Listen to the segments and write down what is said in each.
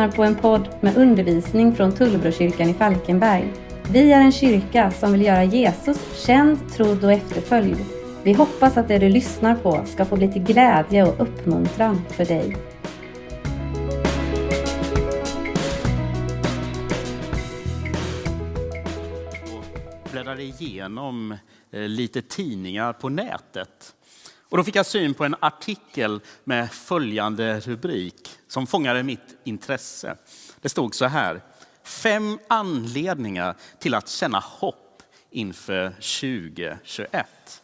Lyssnar på en podd med undervisning från Tullbrokyrkan i Falkenberg. Vi är en kyrka som vill göra Jesus känd, trodd och efterföljd. Vi hoppas att det du lyssnar på ska få bli till glädje och uppmuntran för dig. Jag bläddrade igenom eh, lite tidningar på nätet. Och då fick jag syn på en artikel med följande rubrik som fångade mitt intresse. Det stod så här. Fem anledningar till att känna hopp inför 2021.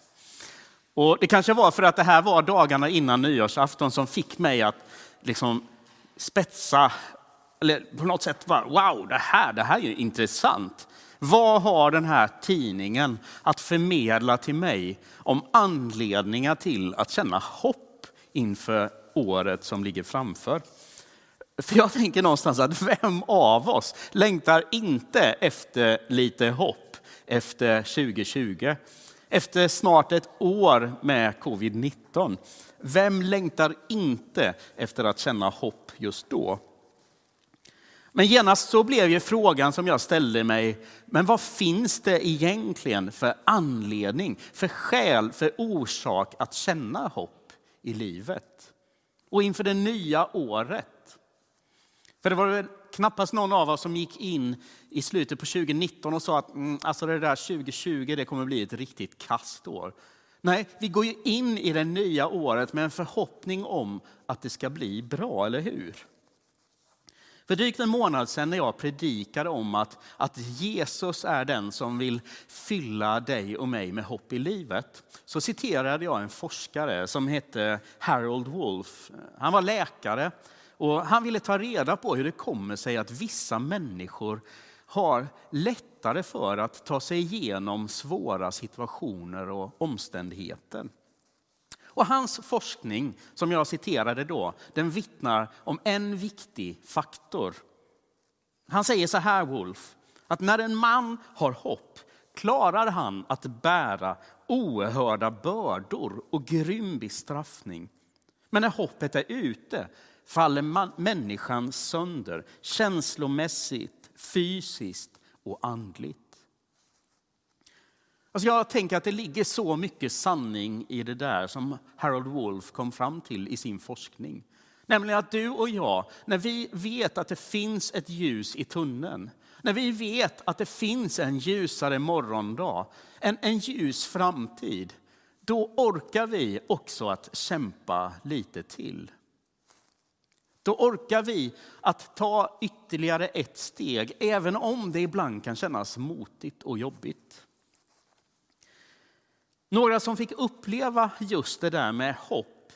Och det kanske var för att det här var dagarna innan nyårsafton som fick mig att liksom spetsa, eller på något sätt bara, wow, det här, det här är ju intressant. Vad har den här tidningen att förmedla till mig om anledningar till att känna hopp inför året som ligger framför? För jag tänker någonstans att vem av oss längtar inte efter lite hopp efter 2020? Efter snart ett år med covid-19. Vem längtar inte efter att känna hopp just då? Men genast så blev ju frågan som jag ställde mig, men vad finns det egentligen för anledning, för skäl, för orsak att känna hopp i livet? Och inför det nya året. För det var väl knappast någon av oss som gick in i slutet på 2019 och sa att mm, alltså det där 2020 det kommer bli ett riktigt kastår. Nej, vi går ju in i det nya året med en förhoppning om att det ska bli bra, eller hur? För drygt en månad sedan när jag predikade om att, att Jesus är den som vill fylla dig och mig med hopp i livet, så citerade jag en forskare som hette Harold Wolf. Han var läkare och han ville ta reda på hur det kommer sig att vissa människor har lättare för att ta sig igenom svåra situationer och omständigheter. Och hans forskning, som jag citerade då, den vittnar om en viktig faktor. Han säger så här, Wolf, att när en man har hopp klarar han att bära oerhörda bördor och grym bestraffning. Men när hoppet är ute faller man, människan sönder känslomässigt, fysiskt och andligt. Alltså jag tänker att det ligger så mycket sanning i det där som Harold Wolf kom fram till i sin forskning. Nämligen att du och jag, när vi vet att det finns ett ljus i tunneln, när vi vet att det finns en ljusare morgondag, en, en ljus framtid, då orkar vi också att kämpa lite till. Då orkar vi att ta ytterligare ett steg, även om det ibland kan kännas motigt och jobbigt. Några som fick uppleva just det där med hopp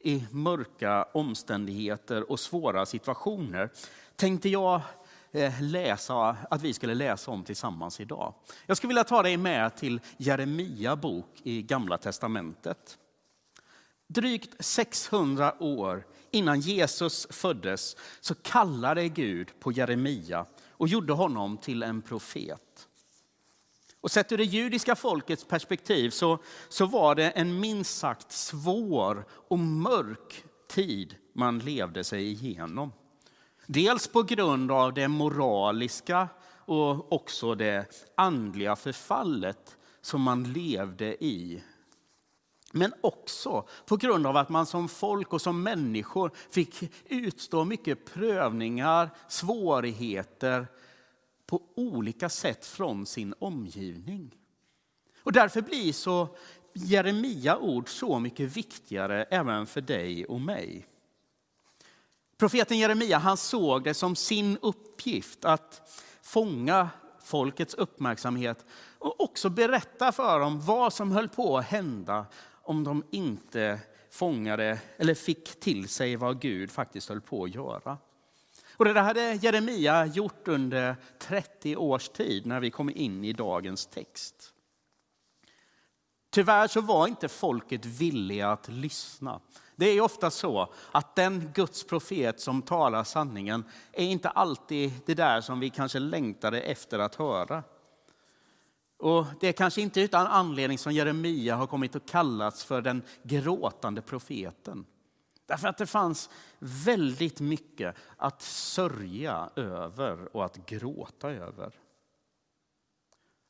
i mörka omständigheter och svåra situationer tänkte jag eh, läsa, att vi skulle läsa om tillsammans idag. Jag skulle vilja ta dig med till Jeremia bok i Gamla testamentet. Drygt 600 år innan Jesus föddes så kallade Gud på Jeremia och gjorde honom till en profet. Och sett ur det judiska folkets perspektiv så, så var det en minst sagt svår och mörk tid man levde sig igenom. Dels på grund av det moraliska och också det andliga förfallet som man levde i. Men också på grund av att man som folk och som människor fick utstå mycket prövningar, svårigheter på olika sätt från sin omgivning. Och därför blir så Jeremia ord så mycket viktigare även för dig och mig. Profeten Jeremia han såg det som sin uppgift att fånga folkets uppmärksamhet och också berätta för dem vad som höll på att hända om de inte fångade eller fick till sig vad Gud faktiskt höll på att göra. Och det där hade Jeremia gjort under 30 års tid när vi kom in i dagens text. Tyvärr så var inte folket villiga att lyssna. Det är ofta så att den Guds profet som talar sanningen är inte alltid det där som vi kanske längtade efter att höra. Och Det är kanske inte utan anledning som Jeremia har kommit att kallas för den gråtande profeten. Därför att det fanns väldigt mycket att sörja över och att gråta över.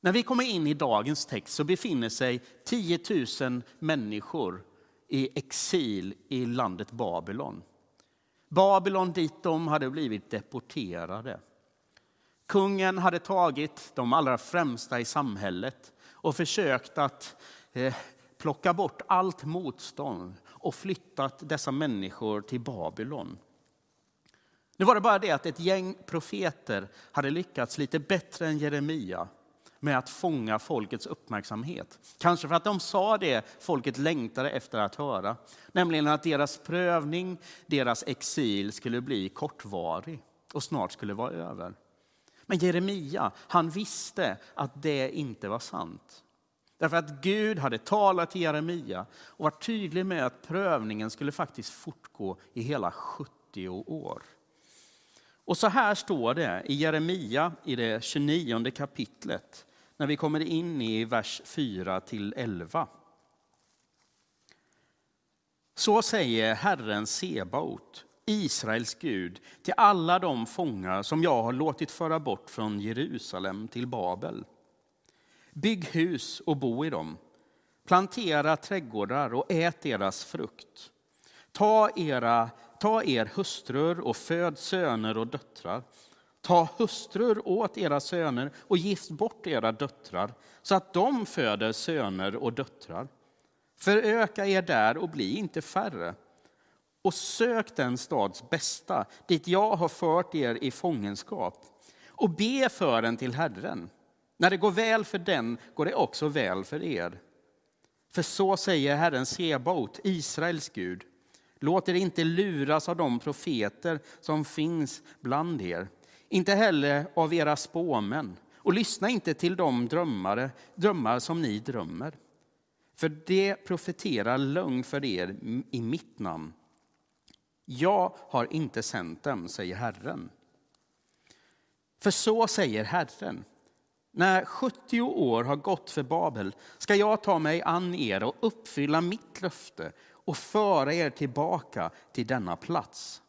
När vi kommer in i dagens text så befinner sig 10 000 människor i exil i landet Babylon. Babylon dit de hade blivit deporterade. Kungen hade tagit de allra främsta i samhället och försökt att eh, plocka bort allt motstånd och flyttat dessa människor till Babylon. Nu var det bara det att ett gäng profeter hade lyckats lite bättre än Jeremia med att fånga folkets uppmärksamhet. Kanske för att de sa det folket längtade efter att höra, nämligen att deras prövning, deras exil skulle bli kortvarig och snart skulle vara över. Men Jeremia, han visste att det inte var sant. Därför att Gud hade talat till Jeremia och varit tydlig med att prövningen skulle faktiskt fortgå i hela 70 år. Och så här står det i Jeremia i det 29 kapitlet när vi kommer in i vers 4 till 11. Så säger Herren Sebaot, Israels Gud, till alla de fångar som jag har låtit föra bort från Jerusalem till Babel. Bygg hus och bo i dem. Plantera trädgårdar och ät deras frukt. Ta, era, ta er hustrur och föd söner och döttrar. Ta hustrur åt era söner och gift bort era döttrar så att de föder söner och döttrar. Föröka er där och bli inte färre. Och sök den stads bästa, dit jag har fört er i fångenskap, och be för den till Herren. När det går väl för den går det också väl för er. För så säger Herren Sebaot, Israels Gud. Låt er inte luras av de profeter som finns bland er, inte heller av era spåmän, och lyssna inte till de drömmare, drömmar som ni drömmer. För det profeterar lögn för er i mitt namn. Jag har inte sänt dem, säger Herren. För så säger Herren. När 70 år har gått för Babel ska jag ta mig an er och uppfylla mitt löfte och föra er tillbaka till denna plats.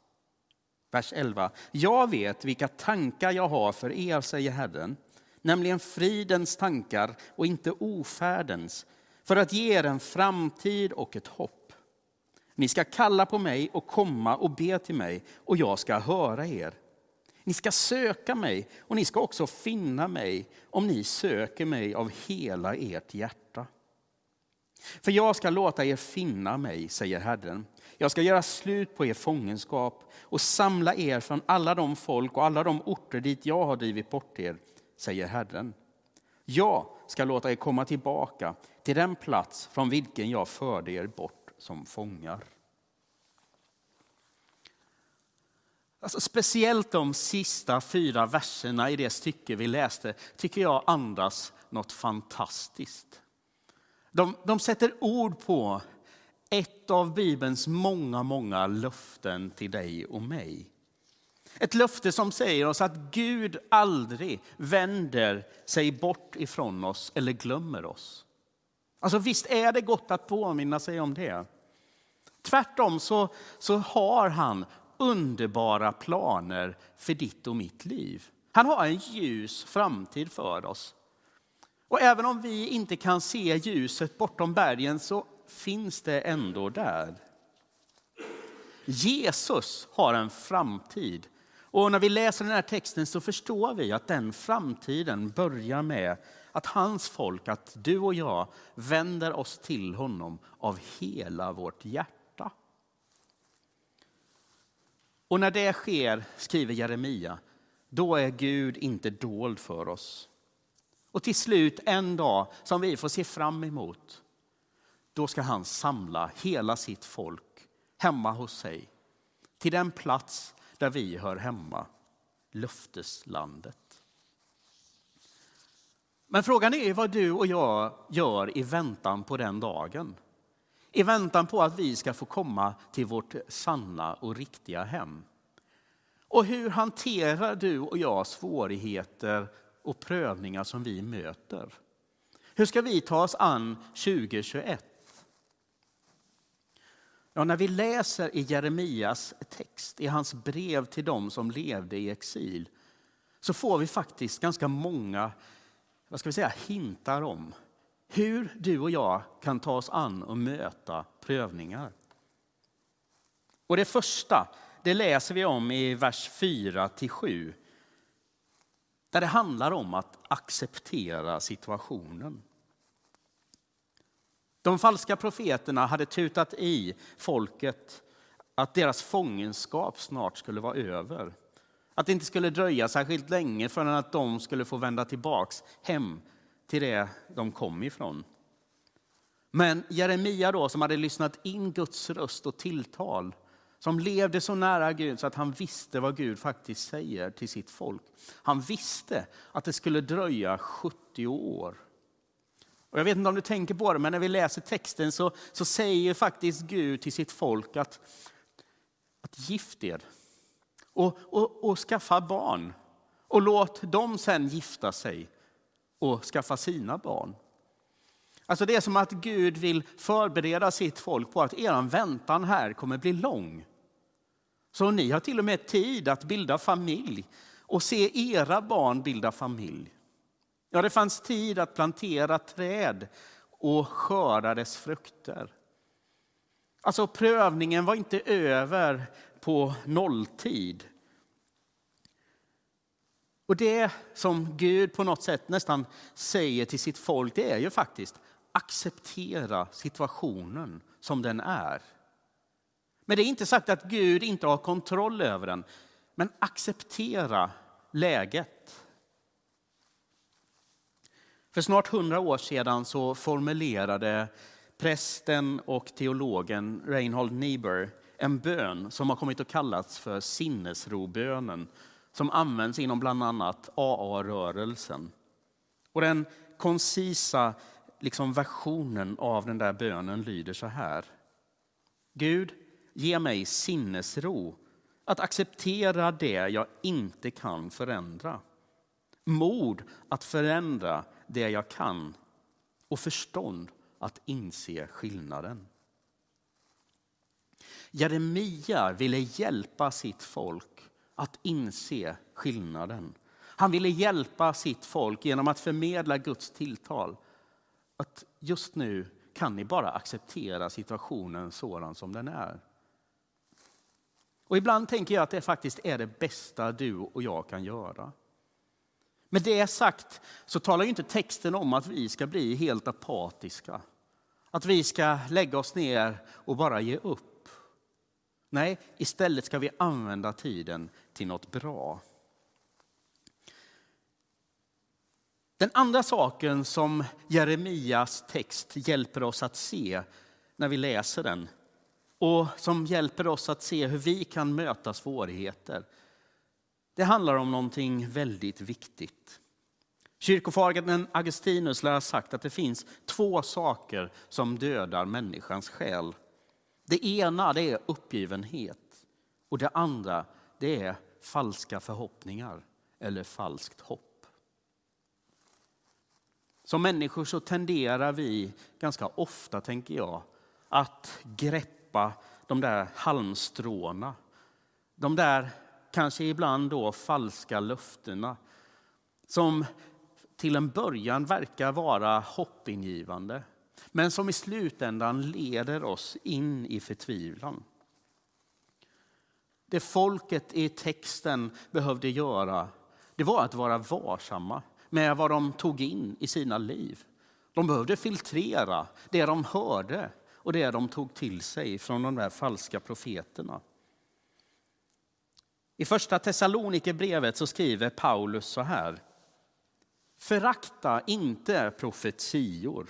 Vers 11. Jag vet vilka tankar jag har för er, säger Herren, nämligen fridens tankar och inte ofärdens, för att ge er en framtid och ett hopp. Ni ska kalla på mig och komma och be till mig, och jag ska höra er. Ni ska söka mig och ni ska också finna mig om ni söker mig av hela ert hjärta. För jag ska låta er finna mig, säger Herren. Jag ska göra slut på er fångenskap och samla er från alla de folk och alla de orter dit jag har drivit bort er, säger Herren. Jag ska låta er komma tillbaka till den plats från vilken jag förde er bort som fångar. Alltså, speciellt de sista fyra verserna i det stycke vi läste tycker jag andas något fantastiskt. De, de sätter ord på ett av Bibelns många, många löften till dig och mig. Ett löfte som säger oss att Gud aldrig vänder sig bort ifrån oss eller glömmer oss. Alltså visst är det gott att påminna sig om det. Tvärtom så, så har han underbara planer för ditt och mitt liv. Han har en ljus framtid för oss. Och även om vi inte kan se ljuset bortom bergen så finns det ändå där. Jesus har en framtid. Och när vi läser den här texten så förstår vi att den framtiden börjar med att hans folk, att du och jag, vänder oss till honom av hela vårt hjärta. Och när det sker, skriver Jeremia, då är Gud inte dold för oss. Och till slut en dag som vi får se fram emot, då ska han samla hela sitt folk hemma hos sig till den plats där vi hör hemma, löfteslandet. Men frågan är vad du och jag gör i väntan på den dagen. I väntan på att vi ska få komma till vårt sanna och riktiga hem. Och hur hanterar du och jag svårigheter och prövningar som vi möter? Hur ska vi ta oss an 2021? Ja, när vi läser i Jeremias text, i hans brev till dem som levde i exil, så får vi faktiskt ganska många vad ska vi säga, hintar om hur du och jag kan ta oss an och möta prövningar. Och det första, det läser vi om i vers 4-7. Där det handlar om att acceptera situationen. De falska profeterna hade tutat i folket att deras fångenskap snart skulle vara över. Att det inte skulle dröja särskilt länge förrän att de skulle få vända tillbaks hem till det de kom ifrån. Men Jeremia då, som hade lyssnat in Guds röst och tilltal, som levde så nära Gud så att han visste vad Gud faktiskt säger till sitt folk. Han visste att det skulle dröja 70 år. Och jag vet inte om du tänker på det, men när vi läser texten så, så säger faktiskt Gud till sitt folk att, att gift er och, och, och skaffa barn. Och låt dem sen gifta sig och skaffa sina barn. Alltså det är som att Gud vill förbereda sitt folk på att er väntan här kommer bli lång. Så ni har till och med tid att bilda familj och se era barn bilda familj. Ja, det fanns tid att plantera träd och skörda dess frukter. Alltså prövningen var inte över på nolltid. Och det som Gud på något sätt nästan säger till sitt folk, det är ju faktiskt acceptera situationen som den är. Men det är inte sagt att Gud inte har kontroll över den, men acceptera läget. För snart hundra år sedan så formulerade prästen och teologen Reinhold Niebuhr en bön som har kommit att kallas för sinnesrobönen som används inom bland annat AA-rörelsen. Och den koncisa liksom versionen av den där bönen lyder så här. Gud, ge mig sinnesro att acceptera det jag inte kan förändra. Mod att förändra det jag kan och förstånd att inse skillnaden. Jeremia ville hjälpa sitt folk att inse skillnaden. Han ville hjälpa sitt folk genom att förmedla Guds tilltal. Att just nu kan ni bara acceptera situationen sådan som den är. Och ibland tänker jag att det faktiskt är det bästa du och jag kan göra. Med det sagt så talar ju inte texten om att vi ska bli helt apatiska. Att vi ska lägga oss ner och bara ge upp. Nej, istället ska vi använda tiden till något bra. Den andra saken som Jeremias text hjälper oss att se när vi läser den och som hjälper oss att se hur vi kan möta svårigheter. Det handlar om någonting väldigt viktigt. Kyrkofadern Augustinus lär ha sagt att det finns två saker som dödar människans själ. Det ena det är uppgivenhet och det andra det är falska förhoppningar eller falskt hopp. Som människor så tenderar vi ganska ofta, tänker jag, att greppa de där halmstråna. De där kanske ibland då falska löftena som till en början verkar vara hoppingivande men som i slutändan leder oss in i förtvivlan. Det folket i texten behövde göra det var att vara varsamma med vad de tog in i sina liv. De behövde filtrera det de hörde och det de tog till sig från de där falska profeterna. I första Thessalonikerbrevet så skriver Paulus så här. Förakta inte profetior,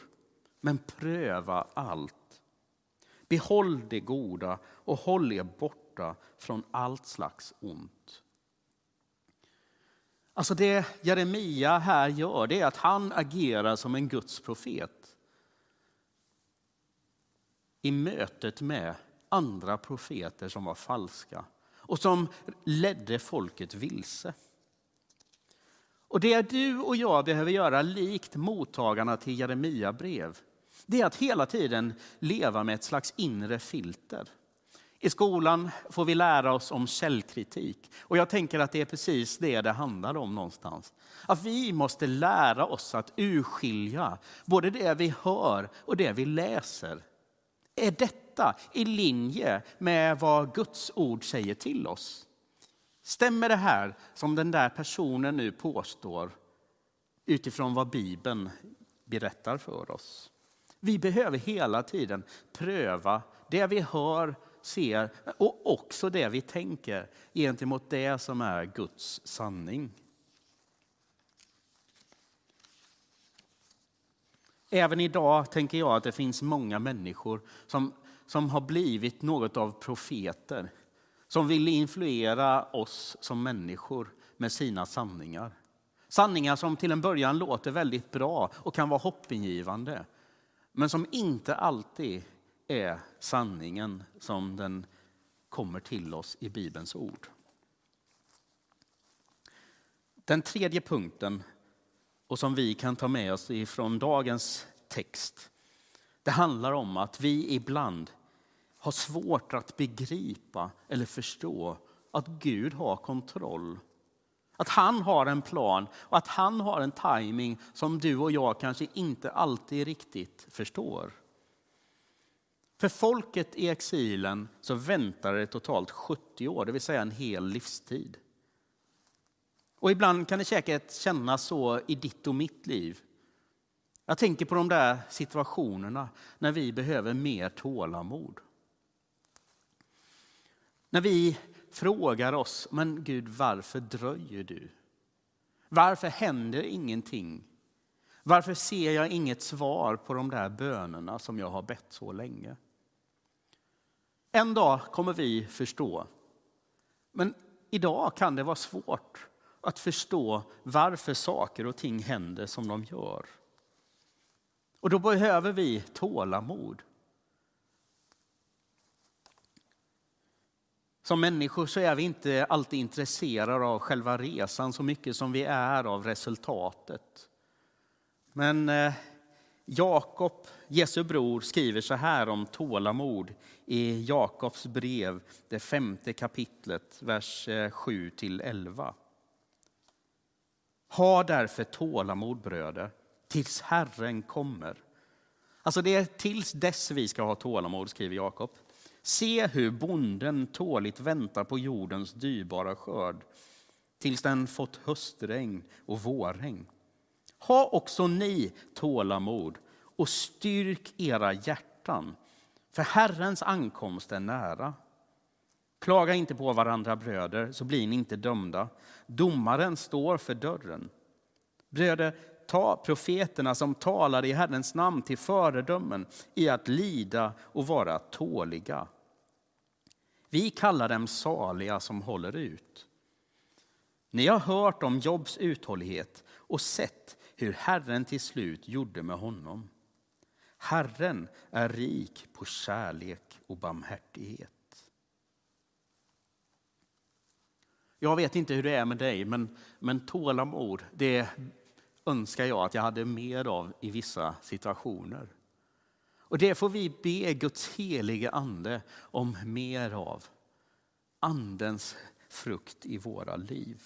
men pröva allt. Behåll det goda och håll er borta från allt slags ont. Alltså det Jeremia här gör det är att han agerar som en Guds profet i mötet med andra profeter som var falska och som ledde folket vilse. Och det du och jag behöver göra likt mottagarna till Jeremia brev det är att hela tiden leva med ett slags inre filter. I skolan får vi lära oss om källkritik. Och jag tänker att det är precis det det handlar om någonstans. Att vi måste lära oss att urskilja både det vi hör och det vi läser. Är detta i linje med vad Guds ord säger till oss? Stämmer det här som den där personen nu påstår utifrån vad Bibeln berättar för oss? Vi behöver hela tiden pröva det vi hör, ser och också det vi tänker gentemot det som är Guds sanning. Även idag tänker jag att det finns många människor som, som har blivit något av profeter. Som vill influera oss som människor med sina sanningar. Sanningar som till en början låter väldigt bra och kan vara hoppingivande. Men som inte alltid är sanningen som den kommer till oss i Bibelns ord. Den tredje punkten, och som vi kan ta med oss ifrån dagens text, det handlar om att vi ibland har svårt att begripa eller förstå att Gud har kontroll. Att han har en plan och att han har en timing som du och jag kanske inte alltid riktigt förstår. För folket i exilen så väntar det totalt 70 år, det vill säga en hel livstid. Och ibland kan det säkert kännas så i ditt och mitt liv. Jag tänker på de där situationerna när vi behöver mer tålamod. När vi frågar oss, men Gud varför dröjer du? Varför händer ingenting? Varför ser jag inget svar på de där bönerna som jag har bett så länge? En dag kommer vi förstå. Men idag kan det vara svårt att förstå varför saker och ting händer som de gör. Och då behöver vi tålamod. Som människor så är vi inte alltid intresserade av själva resan så mycket som vi är av resultatet. Men eh, Jakob, Jesu bror, skriver så här om tålamod i Jakobs brev, det femte kapitlet, vers eh, 7-11. Ha därför tålamod bröder, tills Herren kommer. Alltså det är tills dess vi ska ha tålamod, skriver Jakob. Se hur bonden tåligt väntar på jordens dyrbara skörd tills den fått höstregn och vårregn. Ha också ni tålamod och styrk era hjärtan, för Herrens ankomst är nära. Klaga inte på varandra bröder, så blir ni inte dömda. Domaren står för dörren. Bröder, ta profeterna som talar i Herrens namn till föredömen i att lida och vara tåliga. Vi kallar dem saliga som håller ut. Ni har hört om Jobs uthållighet och sett hur Herren till slut gjorde med honom. Herren är rik på kärlek och barmhärtighet. Jag vet inte hur det är med dig, men, men tålamod, det önskar jag att jag hade mer av i vissa situationer. Och det får vi be Guds helige ande om mer av. Andens frukt i våra liv.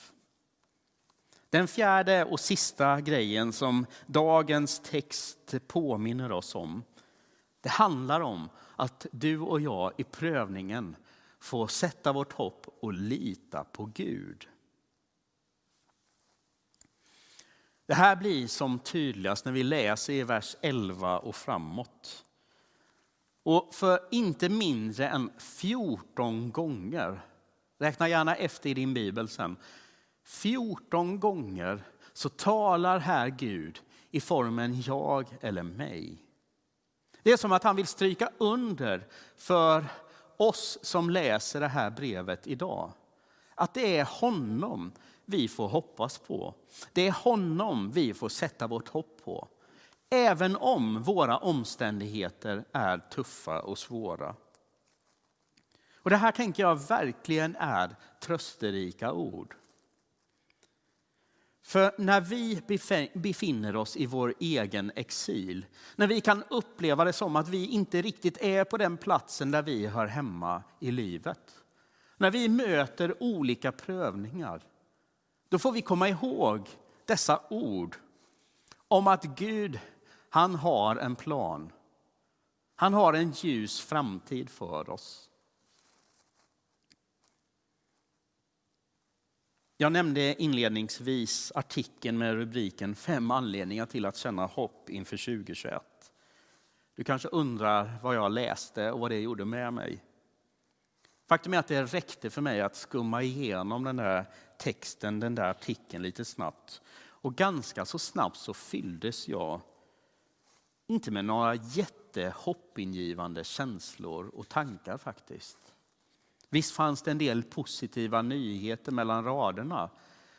Den fjärde och sista grejen som dagens text påminner oss om. Det handlar om att du och jag i prövningen får sätta vårt hopp och lita på Gud. Det här blir som tydligast när vi läser i vers 11 och framåt. Och för inte mindre än 14 gånger, räkna gärna efter i din bibel sen, 14 gånger så talar här Gud i formen jag eller mig. Det är som att han vill stryka under för oss som läser det här brevet idag. Att det är honom vi får hoppas på. Det är honom vi får sätta vårt hopp på. Även om våra omständigheter är tuffa och svåra. Och Det här tänker jag verkligen är trösterika ord. För när vi befinner oss i vår egen exil, när vi kan uppleva det som att vi inte riktigt är på den platsen där vi hör hemma i livet. När vi möter olika prövningar, då får vi komma ihåg dessa ord om att Gud, han har en plan. Han har en ljus framtid för oss. Jag nämnde inledningsvis artikeln med rubriken Fem anledningar till att känna hopp inför 2021. Du kanske undrar vad jag läste och vad det gjorde med mig. Faktum är att det räckte för mig att skumma igenom den där texten, den där artikeln lite snabbt. Och ganska så snabbt så fylldes jag, inte med några jättehoppingivande känslor och tankar faktiskt. Visst fanns det en del positiva nyheter mellan raderna.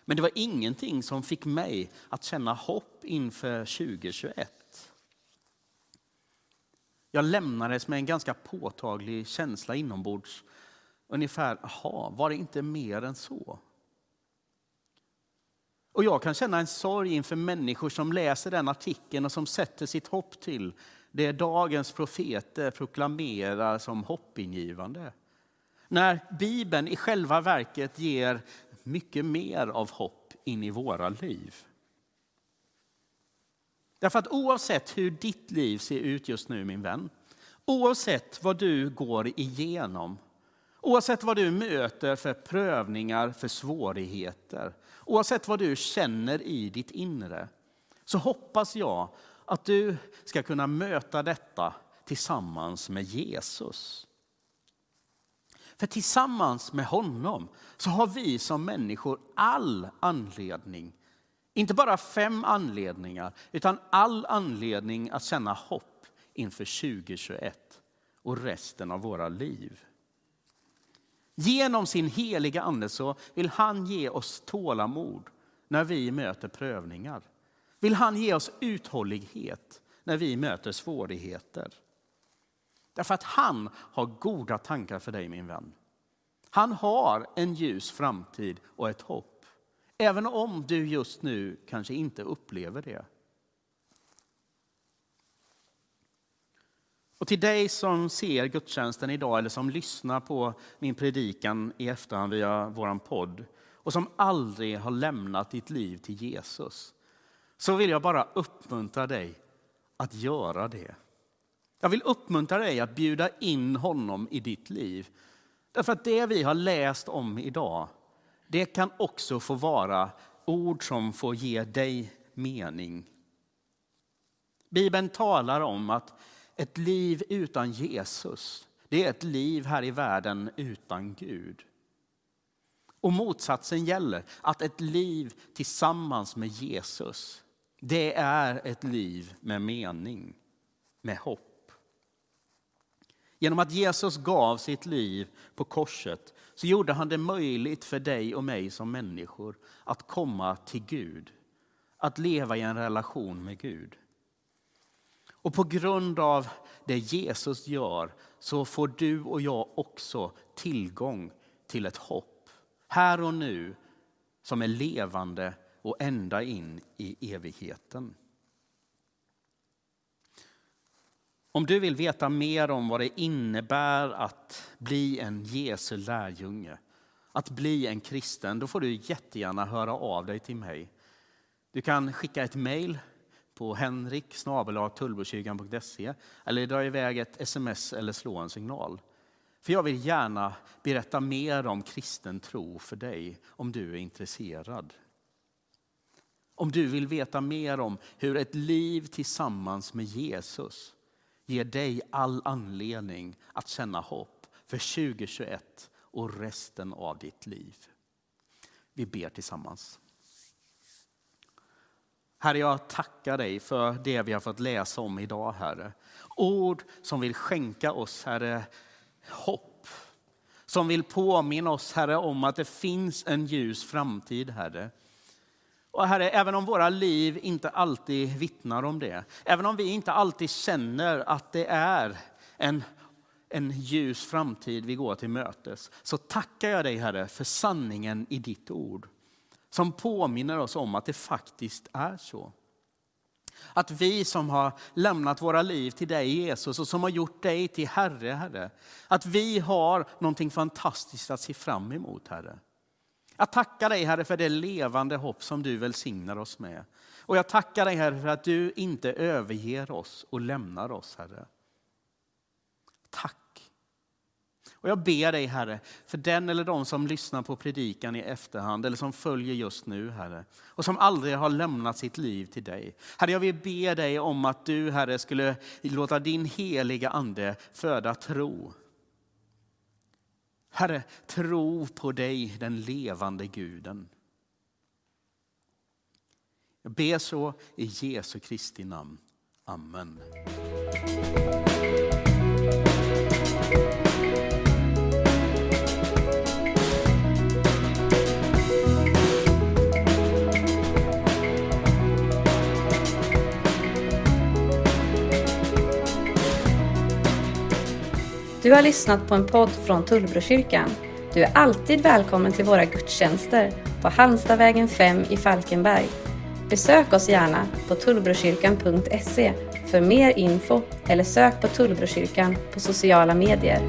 Men det var ingenting som fick mig att känna hopp inför 2021. Jag lämnades med en ganska påtaglig känsla inombords. Ungefär, jaha, var det inte mer än så? Och jag kan känna en sorg inför människor som läser den artikeln och som sätter sitt hopp till det dagens profeter proklamerar som hoppingivande. När Bibeln i själva verket ger mycket mer av hopp in i våra liv. Därför att oavsett hur ditt liv ser ut just nu min vän, oavsett vad du går igenom, oavsett vad du möter för prövningar, för svårigheter, oavsett vad du känner i ditt inre, så hoppas jag att du ska kunna möta detta tillsammans med Jesus. För tillsammans med honom så har vi som människor all anledning, inte bara fem anledningar, utan all anledning att känna hopp inför 2021 och resten av våra liv. Genom sin heliga ande så vill han ge oss tålamod när vi möter prövningar. Vill han ge oss uthållighet när vi möter svårigheter. Därför att han har goda tankar för dig min vän. Han har en ljus framtid och ett hopp. Även om du just nu kanske inte upplever det. Och till dig som ser gudstjänsten idag eller som lyssnar på min predikan i efterhand via vår podd och som aldrig har lämnat ditt liv till Jesus så vill jag bara uppmuntra dig att göra det. Jag vill uppmuntra dig att bjuda in honom i ditt liv. Därför att det vi har läst om idag, det kan också få vara ord som får ge dig mening. Bibeln talar om att ett liv utan Jesus, det är ett liv här i världen utan Gud. Och motsatsen gäller, att ett liv tillsammans med Jesus, det är ett liv med mening, med hopp. Genom att Jesus gav sitt liv på korset så gjorde han det möjligt för dig och mig som människor att komma till Gud. Att leva i en relation med Gud. Och på grund av det Jesus gör så får du och jag också tillgång till ett hopp. Här och nu som är levande och ända in i evigheten. Om du vill veta mer om vad det innebär att bli en Jesu lärjunge, att bli en kristen, då får du jättegärna höra av dig till mig. Du kan skicka ett mejl på henrik eller dra iväg ett sms eller slå en signal. För jag vill gärna berätta mer om kristen tro för dig om du är intresserad. Om du vill veta mer om hur ett liv tillsammans med Jesus ger dig all anledning att känna hopp för 2021 och resten av ditt liv. Vi ber tillsammans. Herre, jag tackar dig för det vi har fått läsa om idag, Herre. Ord som vill skänka oss, Herre, hopp. Som vill påminna oss, Herre, om att det finns en ljus framtid, Herre. Och Herre, även om våra liv inte alltid vittnar om det, även om vi inte alltid känner att det är en, en ljus framtid vi går till mötes, så tackar jag dig Herre för sanningen i ditt ord som påminner oss om att det faktiskt är så. Att vi som har lämnat våra liv till dig Jesus och som har gjort dig till Herre, Herre. Att vi har någonting fantastiskt att se fram emot, Herre. Jag tackar dig Herre för det levande hopp som du välsignar oss med. Och jag tackar dig Herre för att du inte överger oss och lämnar oss Herre. Tack. Och jag ber dig Herre, för den eller de som lyssnar på predikan i efterhand eller som följer just nu Herre och som aldrig har lämnat sitt liv till dig. Herre, jag vill be dig om att du Herre skulle låta din heliga ande föda tro. Herre, tro på dig, den levande guden. Jag ber så i Jesu Kristi namn. Amen. Du har lyssnat på en podd från Tullbrokyrkan. Du är alltid välkommen till våra gudstjänster på Halmstadvägen 5 i Falkenberg. Besök oss gärna på tullbrokyrkan.se för mer info eller sök på Tullbrokyrkan på sociala medier.